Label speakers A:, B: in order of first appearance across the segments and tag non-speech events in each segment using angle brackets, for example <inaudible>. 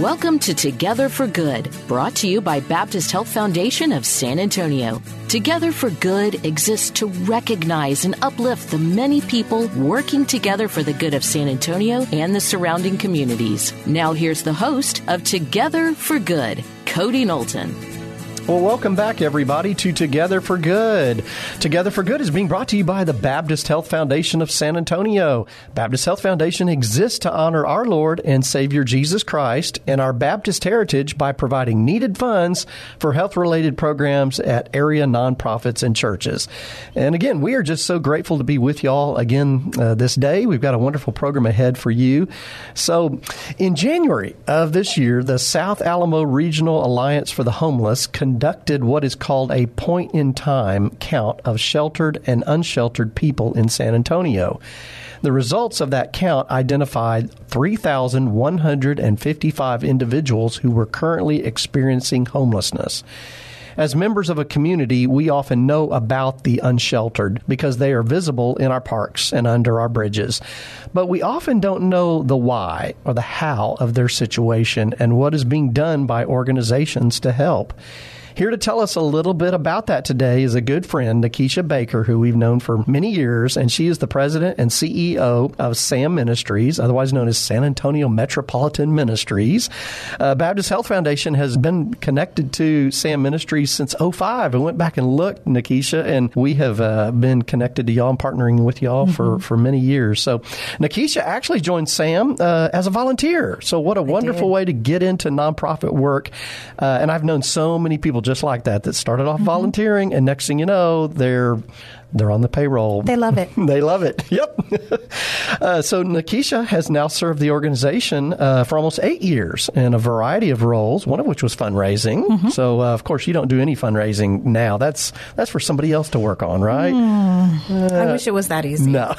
A: Welcome to Together for Good, brought to you by Baptist Health Foundation of San Antonio. Together for Good exists to recognize and uplift the many people working together for the good of San Antonio and the surrounding communities. Now, here's the host of Together for Good, Cody Knowlton.
B: Well, welcome back, everybody, to Together for Good. Together for Good is being brought to you by the Baptist Health Foundation of San Antonio. Baptist Health Foundation exists to honor our Lord and Savior Jesus Christ and our Baptist heritage by providing needed funds for health related programs at area nonprofits and churches. And again, we are just so grateful to be with y'all again uh, this day. We've got a wonderful program ahead for you. So, in January of this year, the South Alamo Regional Alliance for the Homeless conducted what is called a point in time count of sheltered and unsheltered people in San Antonio. The results of that count identified 3,155 individuals who were currently experiencing homelessness. As members of a community, we often know about the unsheltered because they are visible in our parks and under our bridges. But we often don't know the why or the how of their situation and what is being done by organizations to help. Here to tell us a little bit about that today is a good friend, Nikisha Baker, who we've known for many years, and she is the president and CEO of SAM Ministries, otherwise known as San Antonio Metropolitan Ministries. Uh, Baptist Health Foundation has been connected to SAM Ministries since 05. I went back and looked, Nikisha, and we have uh, been connected to y'all and partnering with y'all mm-hmm. for, for many years. So Nikisha actually joined SAM uh, as a volunteer. So what a I wonderful did. way to get into nonprofit work. Uh, and I've known so many people just like that that started off mm-hmm. volunteering, and next thing you know, they're they're on the payroll.
C: They love it. <laughs>
B: they love it. <laughs> Yep. <laughs> uh, so Nikisha has now served the organization uh, for almost eight years in a variety of roles. One of which was fundraising. Mm-hmm. So uh, of course you don't do any fundraising now. That's that's for somebody else to work on, right?
C: Mm. I wish it was that easy.
B: No,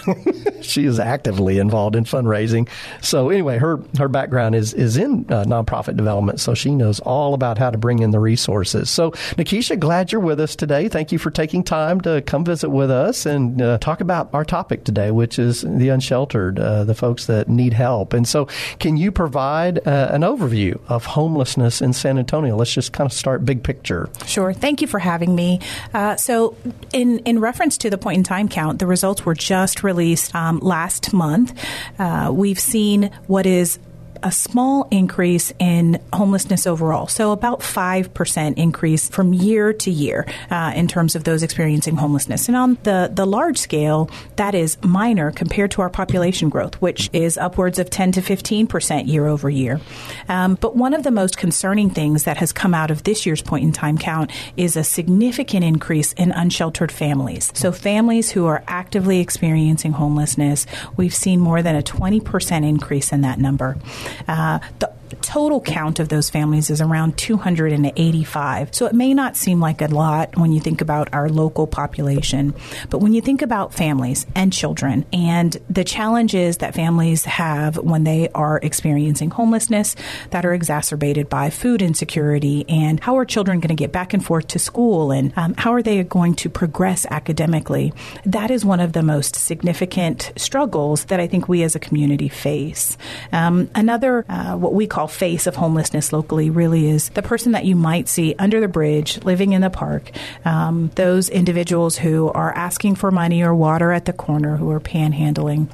B: she is actively involved in fundraising. So anyway, her her background is is in uh, nonprofit development, so she knows all about how to bring in the resources. So Nikisha, glad you're with us today. Thank you for taking time to come visit with with us and uh, talk about our topic today, which is the unsheltered, uh, the folks that need help. And so, can you provide uh, an overview of homelessness in San Antonio? Let's just kind of start big picture.
C: Sure. Thank you for having me. Uh, so, in in reference to the point in time count, the results were just released um, last month. Uh, we've seen what is a small increase in homelessness overall. So about 5% increase from year to year uh, in terms of those experiencing homelessness. And on the, the large scale, that is minor compared to our population growth, which is upwards of 10 to 15% year over year. Um, but one of the most concerning things that has come out of this year's point in time count is a significant increase in unsheltered families. So families who are actively experiencing homelessness, we've seen more than a 20% increase in that number. Uh, the total count of those families is around 285. So it may not seem like a lot when you think about our local population, but when you think about families and children and the challenges that families have when they are experiencing homelessness that are exacerbated by food insecurity and how are children going to get back and forth to school and um, how are they going to progress academically, that is one of the most significant struggles that I think we as a community face. Um, another, uh, what we call face of homelessness locally really is the person that you might see under the bridge, living in the park, um, those individuals who are asking for money or water at the corner, who are panhandling.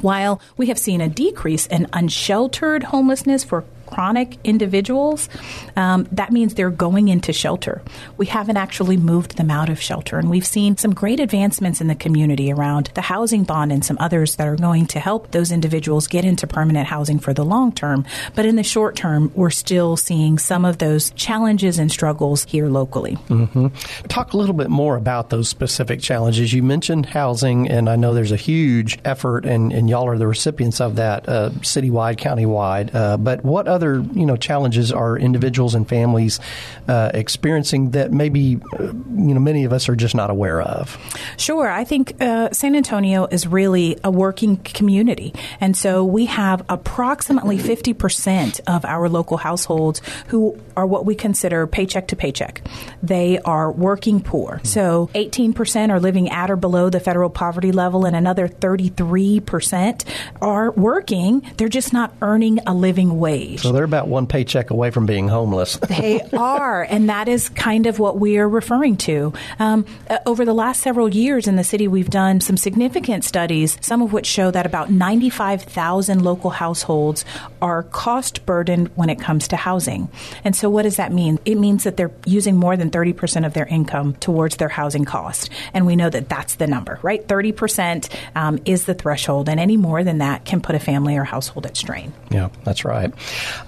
C: While we have seen a decrease in unsheltered homelessness for chronic individuals, um, that means they're going into shelter. We haven't actually moved them out of shelter. And we've seen some great advancements in the community around the housing bond and some others that are going to help those individuals get into permanent housing for the long term. But in the short term, we're still seeing some of those challenges and struggles here locally.
B: Mm-hmm. Talk a little bit more about those specific challenges. You mentioned housing, and I know there's a huge effort, and, and y'all are the recipients of that uh, citywide, countywide. Uh, but what other you know challenges are individuals and families uh, experiencing that maybe uh, you know many of us are just not aware of?
C: Sure, I think uh, San Antonio is really a working community, and so we have approximately fifty percent of our local households who are what we consider paycheck to paycheck. They are working poor. So 18% are living at or below the federal poverty level, and another 33% are working. They're just not earning a living wage.
B: So they're about one paycheck away from being homeless. <laughs>
C: they are, and that is kind of what we are referring to. Um, uh, over the last several years in the city, we've done some significant studies, some of which show that about 95,000 local households are cost burdened when it comes to housing. And so, what does that mean? It means that they're using more than 30% of their income towards their housing cost. And we know that that's the number, right? 30% um, is the threshold, and any more than that can put a family or household at strain.
B: Yeah, that's right.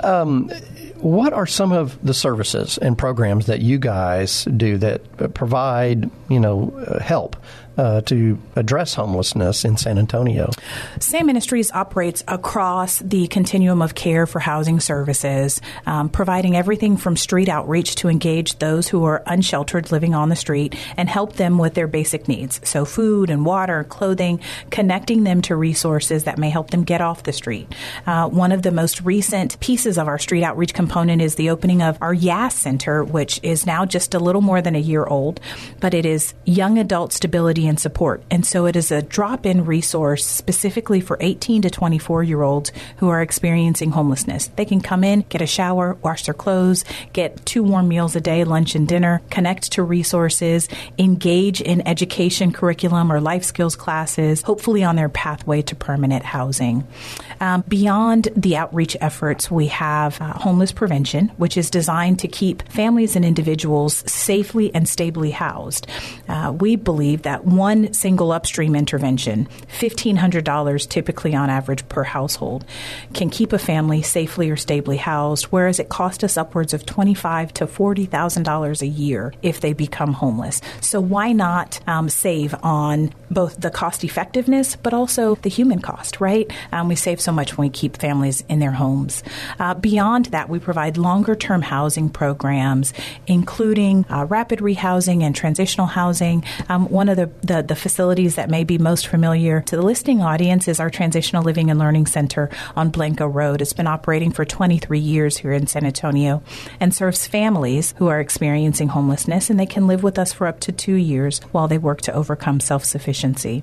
B: Um, what are some of the services and programs that you guys do that provide, you know, help uh, to address homelessness in San Antonio?
C: SAM Ministries operates across the continuum of care for housing services, um, providing everything from street outreach to engage those who are unsheltered living on the street and help them with their basic needs. So, food and water, clothing, connecting them to resources that may help them get off the street. Uh, one of the most recent pieces of our street outreach component is the opening of our YAS Center, which is now just a little more than a year old, but it is young adult stability and support. And so it is a drop in resource specifically for 18 to 24 year olds who are experiencing homelessness. They can come in, get a shower, wash their clothes, get two warm meals a day, lunch and dinner, connect to resources, engage in education curriculum or life skills classes, hopefully on their pathway to permanent housing. Um, beyond the outreach efforts, we have uh, homeless prevention, which is designed to keep families and individuals safely and stably housed. Uh, we believe that one single upstream intervention, $1,500 typically on average per household, can keep a family safely or stably housed, whereas it costs us upwards of $25,000 to $40,000 a year if they become homeless. So why not um, save on both the cost effectiveness but also the human cost, right? Um, we save so much when we keep families in their homes. Uh, beyond that, we provide longer term housing programs, including uh, rapid rehousing and transitional housing. Um, one of the the, the facilities that may be most familiar to the listening audience is our Transitional Living and Learning Center on Blanco Road. It's been operating for 23 years here in San Antonio and serves families who are experiencing homelessness, and they can live with us for up to two years while they work to overcome self sufficiency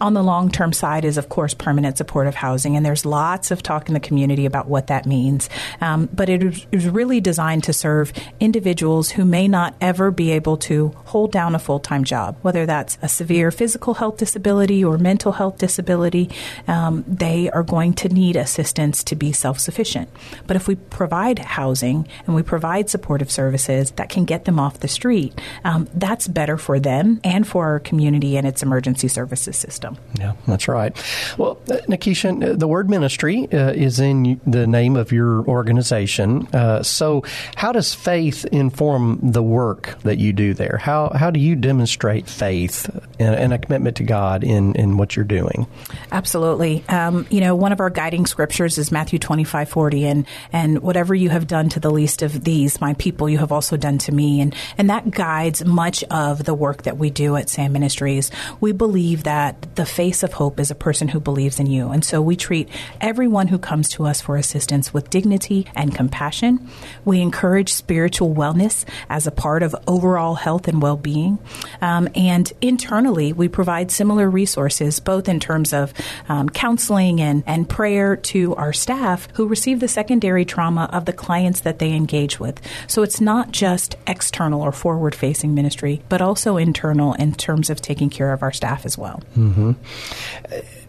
C: on the long term side is, of course, permanent supportive housing, and there's lots of talk in the community about what that means. Um, but it is really designed to serve individuals who may not ever be able to hold down a full time job, whether that's a severe physical health disability or mental health disability. Um, they are going to need assistance to be self sufficient. But if we provide housing and we provide supportive services that can get them off the street, um, that's better for them and for our community and its emergency services system system.
B: Yeah, that's right. Well, Nikisha, uh, the word ministry uh, is in the name of your organization. Uh, so, how does faith inform the work that you do there? How how do you demonstrate faith and, and a commitment to God in in what you're doing?
C: Absolutely. Um, you know, one of our guiding scriptures is Matthew twenty five forty, and and whatever you have done to the least of these, my people, you have also done to me, and and that guides much of the work that we do at SAM Ministries. We believe that the face of hope is a person who believes in you. And so we treat everyone who comes to us for assistance with dignity and compassion. We encourage spiritual wellness as a part of overall health and well being. Um, and internally, we provide similar resources, both in terms of um, counseling and, and prayer to our staff who receive the secondary trauma of the clients that they engage with. So it's not just external or forward facing ministry, but also internal in terms of taking care of our staff as well.
B: Mm-hmm.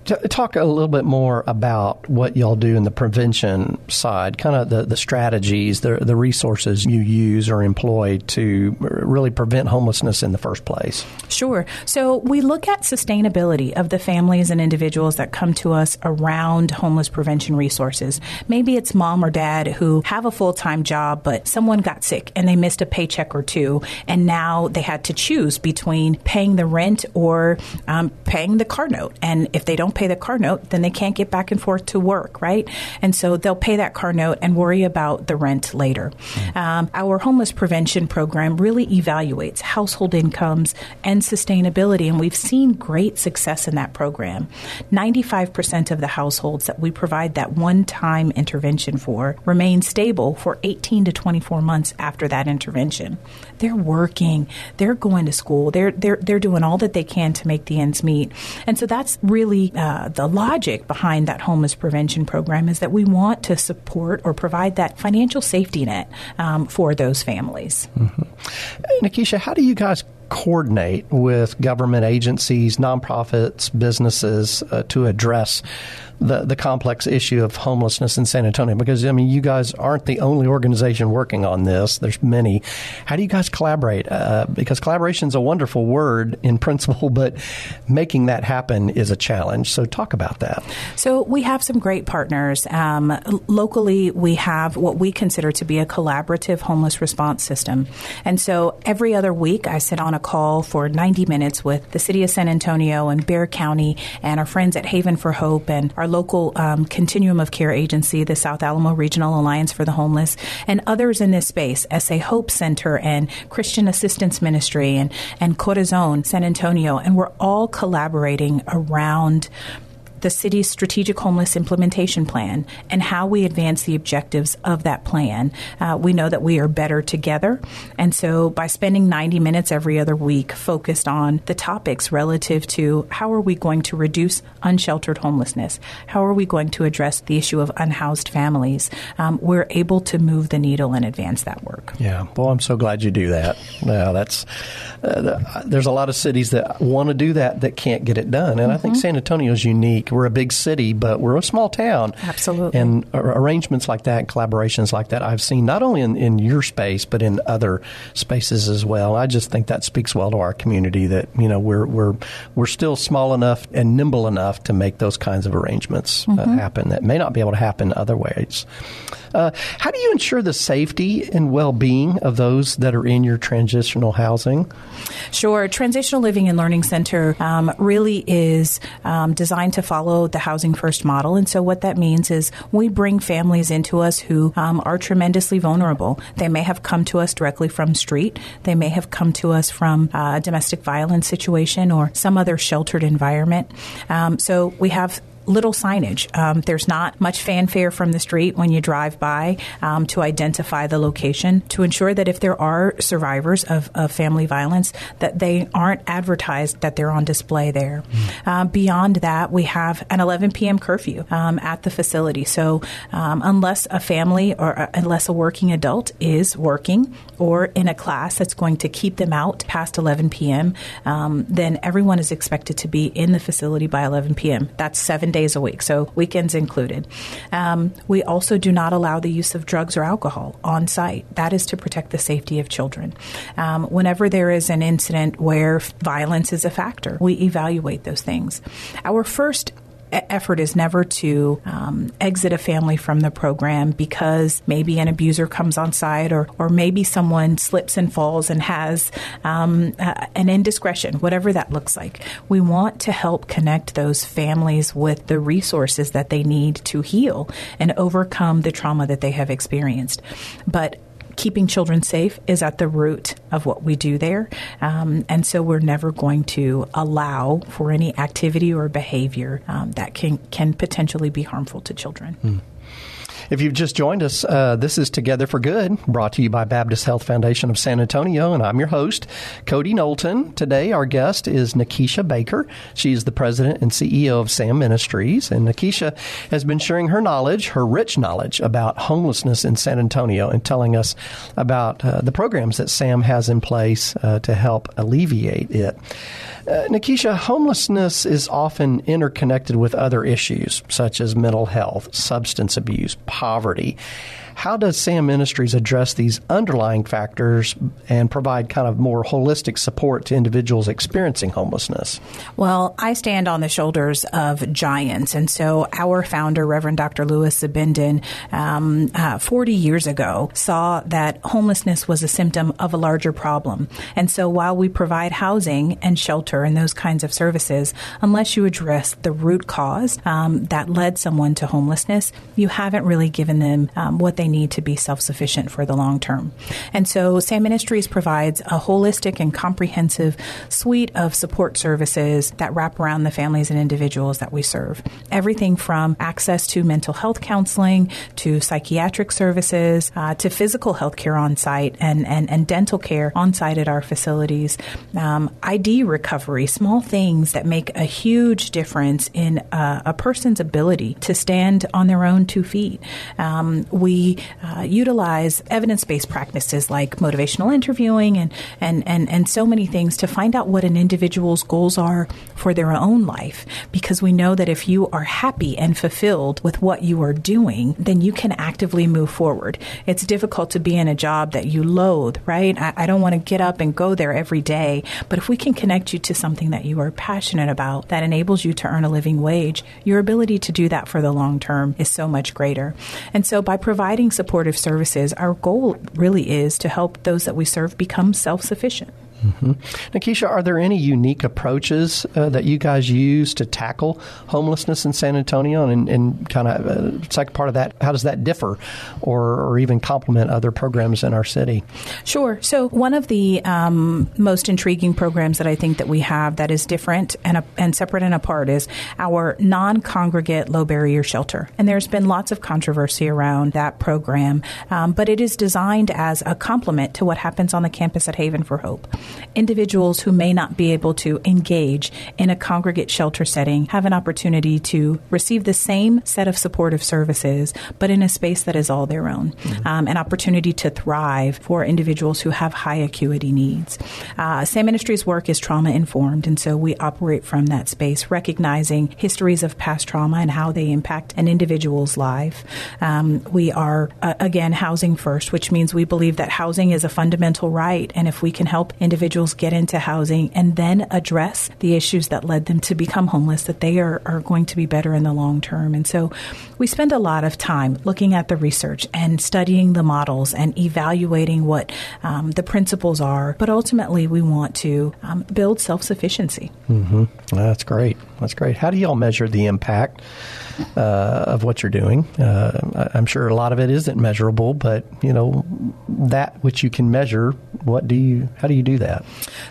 B: T- talk a little bit more about what y'all do in the prevention side, kind of the, the strategies, the, the resources you use or employ to really prevent homelessness in the first place.
C: Sure. So we look at sustainability of the families and individuals that come to us around homeless prevention resources. Maybe it's mom or dad who have a full time job, but someone got sick and they missed a paycheck or two, and now they had to choose between paying the rent or um, paying the car note. And if they don't pay the car note, then they can't get back and forth to work, right? And so they'll pay that car note and worry about the rent later. Um, our homeless prevention program really evaluates household incomes and sustainability, and we've seen great success in that program. 95% of the households that we provide that one time intervention for remain stable for 18 to 24 months after that intervention. They're working, they're going to school, they're, they're, they're doing all that they can to make the ends meet. And so that's really uh, the logic behind that homeless prevention program is that we want to support or provide that financial safety net um, for those families.
B: Mm-hmm. Nikisha, how do you guys coordinate with government agencies, nonprofits, businesses uh, to address the, the complex issue of homelessness in San Antonio? Because, I mean, you guys aren't the only organization working on this. There's many. How do you guys collaborate? Uh, because collaboration is a wonderful word in principle, <laughs> but making that happen is a challenge. So, talk about that.
C: So, we have some great partners. Um, locally, we have what we consider to be a collaborative homeless response system. And so, every other week, I sit on a call for 90 minutes with the city of San Antonio and Bexar County and our friends at Haven for Hope and our local um, continuum of care agency, the South Alamo Regional Alliance for the Homeless, and others in this space, SA Hope Center and Christian Assistance Ministry and, and Corazon San Antonio. And we're all collaborating around the city's strategic homeless implementation plan and how we advance the objectives of that plan. Uh, we know that we are better together. And so by spending 90 minutes every other week focused on the topics relative to how are we going to reduce unsheltered homelessness? How are we going to address the issue of unhoused families? Um, we're able to move the needle and advance that work.
B: Yeah. Well, I'm so glad you do that. Yeah, that's, uh, there's a lot of cities that want to do that that can't get it done. And mm-hmm. I think mm-hmm. San Antonio is unique we're a big city, but we're a small town.
C: Absolutely.
B: And arrangements like that, collaborations like that, I've seen not only in, in your space, but in other spaces as well. I just think that speaks well to our community that, you know, we're, we're, we're still small enough and nimble enough to make those kinds of arrangements uh, mm-hmm. uh, happen that may not be able to happen other ways. Uh, how do you ensure the safety and well being of those that are in your transitional housing?
C: Sure. Transitional Living and Learning Center um, really is um, designed to follow the Housing First model. And so, what that means is we bring families into us who um, are tremendously vulnerable. They may have come to us directly from street, they may have come to us from uh, a domestic violence situation or some other sheltered environment. Um, so, we have little signage. Um, there's not much fanfare from the street when you drive by um, to identify the location to ensure that if there are survivors of, of family violence, that they aren't advertised that they're on display there. Mm. Uh, beyond that, we have an 11 p.m. curfew um, at the facility. So um, unless a family or uh, unless a working adult is working or in a class that's going to keep them out past 11 p.m., um, then everyone is expected to be in the facility by 11 p.m. That's seven days days a week, so weekends included. Um, we also do not allow the use of drugs or alcohol on site. That is to protect the safety of children. Um, whenever there is an incident where violence is a factor, we evaluate those things. Our first effort is never to um, exit a family from the program because maybe an abuser comes on site or, or maybe someone slips and falls and has um, uh, an indiscretion, whatever that looks like. We want to help connect those families with the resources that they need to heal and overcome the trauma that they have experienced. But keeping children safe is at the root of what we do there. Um, and so we're never going to allow for any activity or behavior um, that can, can potentially be harmful to children. Mm.
B: If you've just joined us, uh, this is Together for Good, brought to you by Baptist Health Foundation of San Antonio, and I'm your host, Cody Knowlton. Today, our guest is Nikisha Baker. She's the president and CEO of SAM Ministries, and Nikisha has been sharing her knowledge, her rich knowledge about homelessness in San Antonio, and telling us about uh, the programs that SAM has in place uh, to help alleviate it. Uh, Nikisha, homelessness is often interconnected with other issues such as mental health, substance abuse, poverty. How does SAM Ministries address these underlying factors and provide kind of more holistic support to individuals experiencing homelessness?
C: Well, I stand on the shoulders of giants. And so our founder, Reverend Dr. Louis Zbinden, um, uh, 40 years ago, saw that homelessness was a symptom of a larger problem. And so while we provide housing and shelter and those kinds of services, unless you address the root cause um, that led someone to homelessness, you haven't really given them um, what they need to be self sufficient for the long term. And so SAM Ministries provides a holistic and comprehensive suite of support services that wrap around the families and individuals that we serve. Everything from access to mental health counseling to psychiatric services uh, to physical health care on site and, and, and dental care on site at our facilities, um, ID recovery, small things that make a huge difference in uh, a person's ability to stand on their own two feet. Um, we uh, utilize evidence based practices like motivational interviewing and, and, and, and so many things to find out what an individual's goals are for their own life. Because we know that if you are happy and fulfilled with what you are doing, then you can actively move forward. It's difficult to be in a job that you loathe, right? I, I don't want to get up and go there every day. But if we can connect you to something that you are passionate about that enables you to earn a living wage, your ability to do that for the long term is so much greater. And so by providing providing supportive services, our goal really is to help those that we serve become self sufficient.
B: Mm-hmm. Nikisha, are there any unique approaches uh, that you guys use to tackle homelessness in San Antonio? And, and kind of, uh, second part of that, how does that differ or, or even complement other programs in our city?
C: Sure. So, one of the um, most intriguing programs that I think that we have that is different and, uh, and separate and apart is our non congregate low barrier shelter. And there's been lots of controversy around that program, um, but it is designed as a complement to what happens on the campus at Haven for Hope individuals who may not be able to engage in a congregate shelter setting have an opportunity to receive the same set of supportive services, but in a space that is all their own. Mm-hmm. Um, an opportunity to thrive for individuals who have high acuity needs. Uh, SAM Ministries' work is trauma informed, and so we operate from that space, recognizing histories of past trauma and how they impact an individual's life. Um, we are, uh, again, housing first, which means we believe that housing is a fundamental right, and if we can help individuals individuals get into housing and then address the issues that led them to become homeless, that they are, are going to be better in the long term. And so we spend a lot of time looking at the research and studying the models and evaluating what um, the principles are. But ultimately, we want to um, build self sufficiency.
B: Mm-hmm. That's great. That's great. How do y'all measure the impact? uh, of what you're doing. Uh, I'm sure a lot of it isn't measurable, but you know that which you can measure. What do you? How do you do that?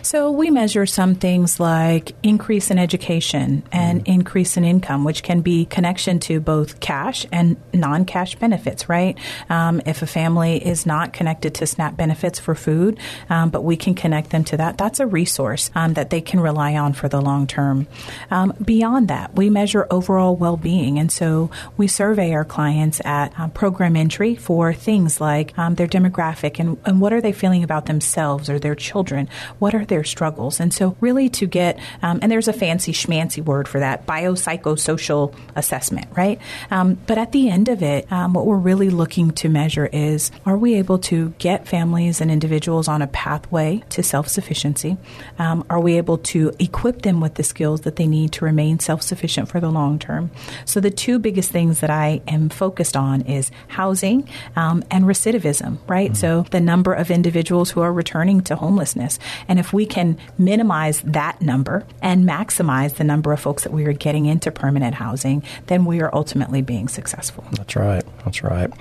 C: So we measure some things like increase in education and mm-hmm. increase in income, which can be connection to both cash and non-cash benefits. Right? Um, if a family is not connected to SNAP benefits for food, um, but we can connect them to that, that's a resource um, that they can rely on for the long term. Um, beyond that, we measure overall well-being and so we survey our clients at uh, program entry for things like um, their demographic and, and, what are they feeling about themselves or their children? What are their struggles? And so, really, to get, um, and there's a fancy schmancy word for that biopsychosocial assessment, right? Um, but at the end of it, um, what we're really looking to measure is are we able to get families and individuals on a pathway to self sufficiency? Um, are we able to equip them with the skills that they need to remain self sufficient for the long term? So, the the two biggest things that I am focused on is housing um, and recidivism, right? Mm-hmm. So the number of individuals who are returning to homelessness. And if we can minimize that number and maximize the number of folks that we are getting into permanent housing, then we are ultimately being successful.
B: That's right. That's right.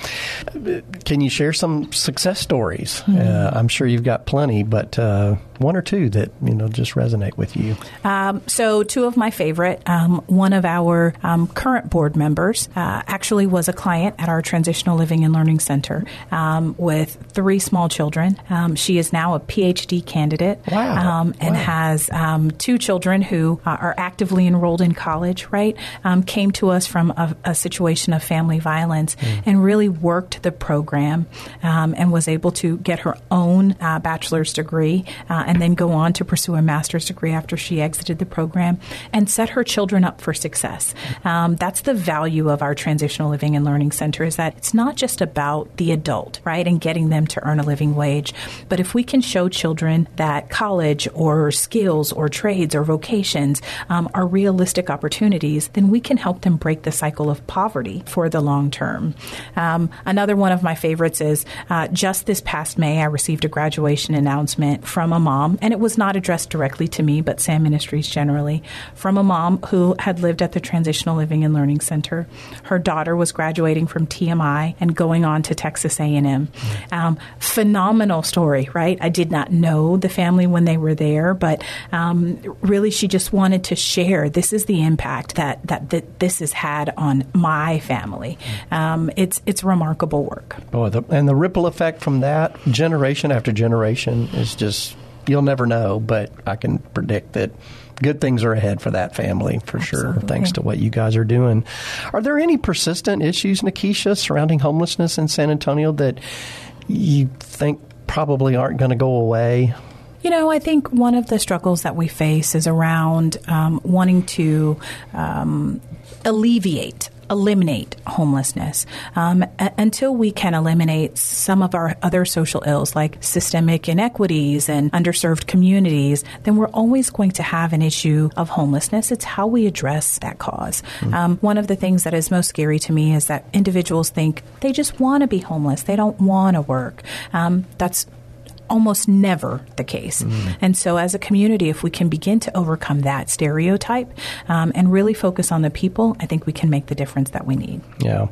B: Can you share some success stories? Mm-hmm. Uh, I'm sure you've got plenty, but uh, one or two that you know just resonate with you.
C: Um, so, two of my favorite. Um, one of our um, current board members uh, actually was a client at our Transitional Living and Learning Center um, with three small children. Um, she is now a PhD candidate candidate.
B: Wow.
C: Um, and
B: Wow.
C: has um, two children who uh, are actively enrolled in college, right? Um, came to us from a, a situation of family violence and really worked the program um, and was able to get her own uh, bachelor's degree uh, and then go on to pursue a master's degree after she exited the program and set her children up for success. Um, that's the value of our transitional living and learning center is that it's not just about the adult, right, and getting them to earn a living wage, but if we can show children that college or skills or trades or vocations um, are realistic opportunities, then we can help them break the cycle of poverty for the long term. Um, another one of my favorites is uh, just this past May, I received a graduation announcement from a mom, and it was not addressed directly to me, but Sam Ministries generally, from a mom who had lived at the Transitional Living and Learning Center. Her daughter was graduating from TMI and going on to Texas A&M. Um, phenomenal story, right? I did not know the family when they were there, but um, really, she just wanted to share. This is the impact that that, that this has had on my family. Um, it's it's remarkable work.
B: Boy, the, and the ripple effect from that generation after generation is just you'll never know, but I can predict that good things are ahead for that family for sure, thanks to what you guys are doing. Are there any persistent issues, Nikisha, surrounding homelessness in San Antonio that you think probably aren't going to go away?
C: You know, I think one of the struggles that we face is around um, wanting to um, alleviate. Eliminate homelessness. Um, a- until we can eliminate some of our other social ills like systemic inequities and underserved communities, then we're always going to have an issue of homelessness. It's how we address that cause. Um, one of the things that is most scary to me is that individuals think they just want to be homeless, they don't want to work. Um, that's almost never the case. And so, as a community, if we can begin to overcome that stereotype um, and really focus on the people, I think we can make the difference that we need.
B: Yeah.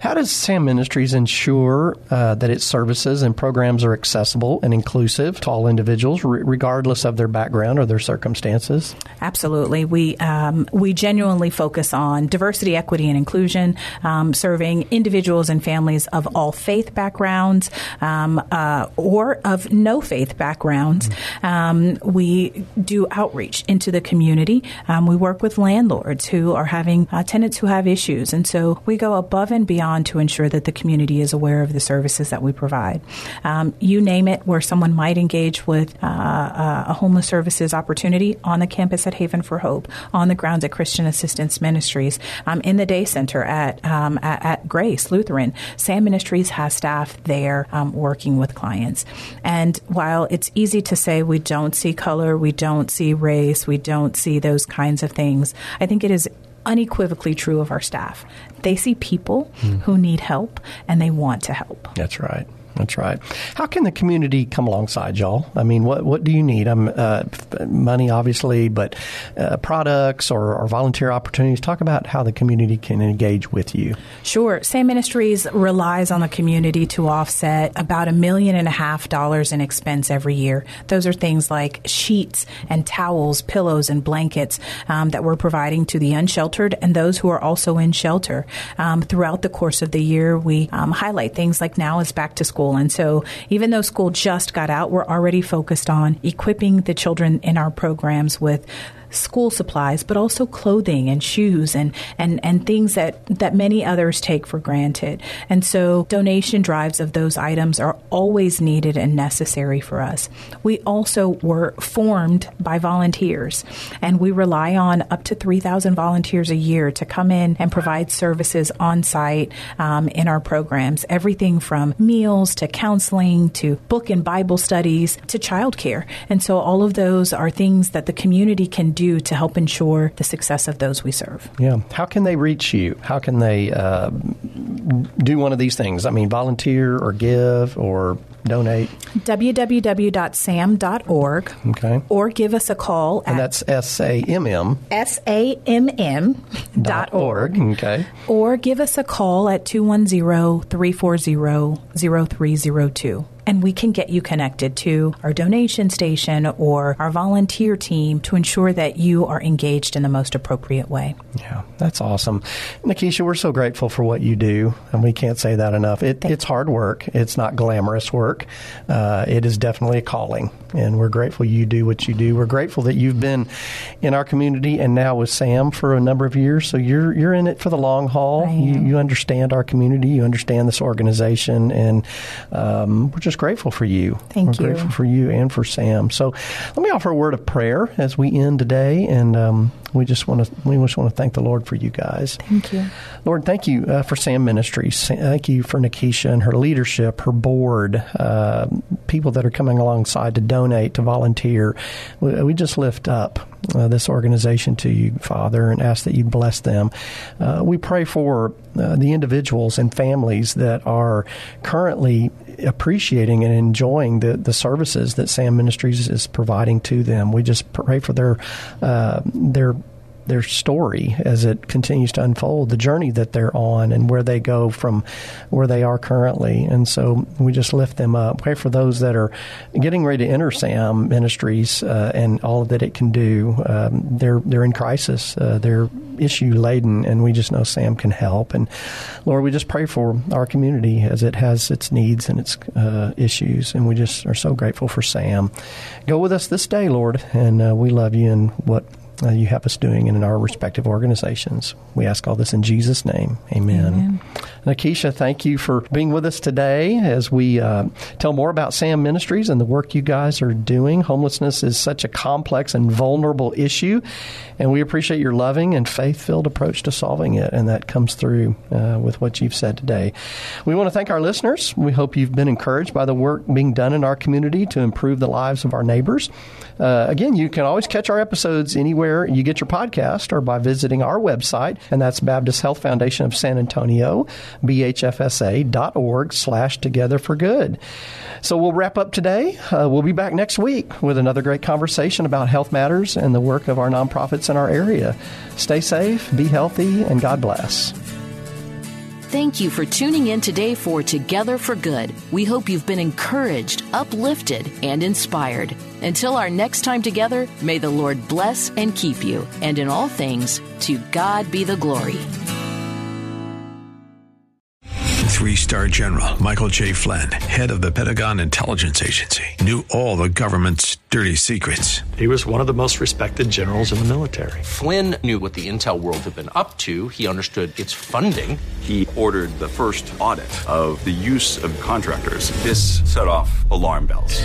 B: How does Sam Ministries ensure uh, that its services and programs are accessible and inclusive to all individuals, re- regardless of their background or their circumstances?
C: Absolutely, we um, we genuinely focus on diversity, equity, and inclusion, um, serving individuals and families of all faith backgrounds um, uh, or of no faith backgrounds. Um, we do outreach into the community. Um, we work with landlords who are having uh, tenants who have issues, and so we go above and beyond to ensure that the community is aware of the services that we provide. Um, you name it, where someone might engage with uh, uh, a homeless services opportunity on the campus at Haven for Hope, on the grounds at Christian Assistance Ministries, um, in the day center at, um, at at Grace Lutheran. Sam Ministries has staff there um, working with clients. And while it's easy to say we don't see color, we don't see race, we don't see those kinds of things, I think it is unequivocally true of our staff. They see people hmm. who need help and they want to help.
B: That's right. That's right. How can the community come alongside y'all? I mean, what what do you need? Uh, money, obviously, but uh, products or, or volunteer opportunities. Talk about how the community can engage with you.
C: Sure. Sam Ministries relies on the community to offset about a million and a half dollars in expense every year. Those are things like sheets and towels, pillows, and blankets um, that we're providing to the unsheltered and those who are also in shelter. Um, throughout the course of the year, we um, highlight things like now is back to school. And so, even though school just got out, we're already focused on equipping the children in our programs with school supplies, but also clothing and shoes and, and, and things that, that many others take for granted. And so donation drives of those items are always needed and necessary for us. We also were formed by volunteers, and we rely on up to 3,000 volunteers a year to come in and provide services on site um, in our programs. Everything from meals to counseling to book and Bible studies to childcare. And so all of those are things that the community can do to help ensure the success of those we serve.
B: Yeah. How can they reach you? How can they uh, do one of these things? I mean, volunteer or give or donate.
C: www.samm.org
B: Okay.
C: or give us a call
B: And that's S A M M
C: samm dot org.
B: Okay.
C: or give us a call at 210-340-0302 and we can get you connected to our donation station or our volunteer team to ensure that you are engaged in the most appropriate way.
B: Yeah, that's awesome. Nikisha, we're so grateful for what you do, and we can't say that enough. It, it's hard work. It's not glamorous work. Uh, it is definitely a calling. and we're grateful you do what you do. We're grateful that you've been in our community and now with Sam for a number of years. So you're you're in it for the long haul. You, you, understand our community. You understand this organization, and um, we're just grateful for you.
C: Thank
B: we're
C: you.
B: grateful for you and for Sam. So let me offer a word of prayer as we end today, and um, we just want to we just want to thank the Lord for you guys.
C: Thank you,
B: Lord. Thank you uh, for Sam Ministries. Thank you for Nikisha and her leadership, her board, uh, people that are coming alongside to donate, to volunteer. We, we just lift up uh, this organization to you, Father, and ask that you bless them. Uh, we pray for uh, the individuals and families that are currently appreciating and enjoying the, the services that Sam Ministries is providing to them. We just pray for their uh, their their story as it continues to unfold, the journey that they're on, and where they go from where they are currently. And so we just lift them up. Pray for those that are getting ready to enter SAM Ministries uh, and all that it can do. Um, they're they're in crisis. Uh, they're issue laden, and we just know Sam can help. And Lord, we just pray for our community as it has its needs and its uh, issues, and we just are so grateful for Sam. Go with us this day, Lord, and uh, we love you and what uh, you have us doing in our respective organizations. We ask all this in Jesus' name. Amen. Amen. Thank you for being with us today as we uh, tell more about SAM Ministries and the work you guys are doing. Homelessness is such a complex and vulnerable issue, and we appreciate your loving and faith filled approach to solving it, and that comes through uh, with what you've said today. We want to thank our listeners. We hope you've been encouraged by the work being done in our community to improve the lives of our neighbors. Uh, again, you can always catch our episodes anywhere you get your podcast or by visiting our website, and that's Baptist Health Foundation of San Antonio, bhfsa.org slash together for good. So we'll wrap up today. Uh, we'll be back next week with another great conversation about health matters and the work of our nonprofits in our area. Stay safe, be healthy, and God bless.
A: Thank you for tuning in today for Together for Good. We hope you've been encouraged, uplifted, and inspired. Until our next time together, may the Lord bless and keep you. And in all things, to God be the glory.
D: Three star general Michael J. Flynn, head of the Pentagon Intelligence Agency, knew all the government's dirty secrets.
E: He was one of the most respected generals in the military.
F: Flynn knew what the intel world had been up to, he understood its funding.
G: He ordered the first audit of the use of contractors. This set off alarm bells.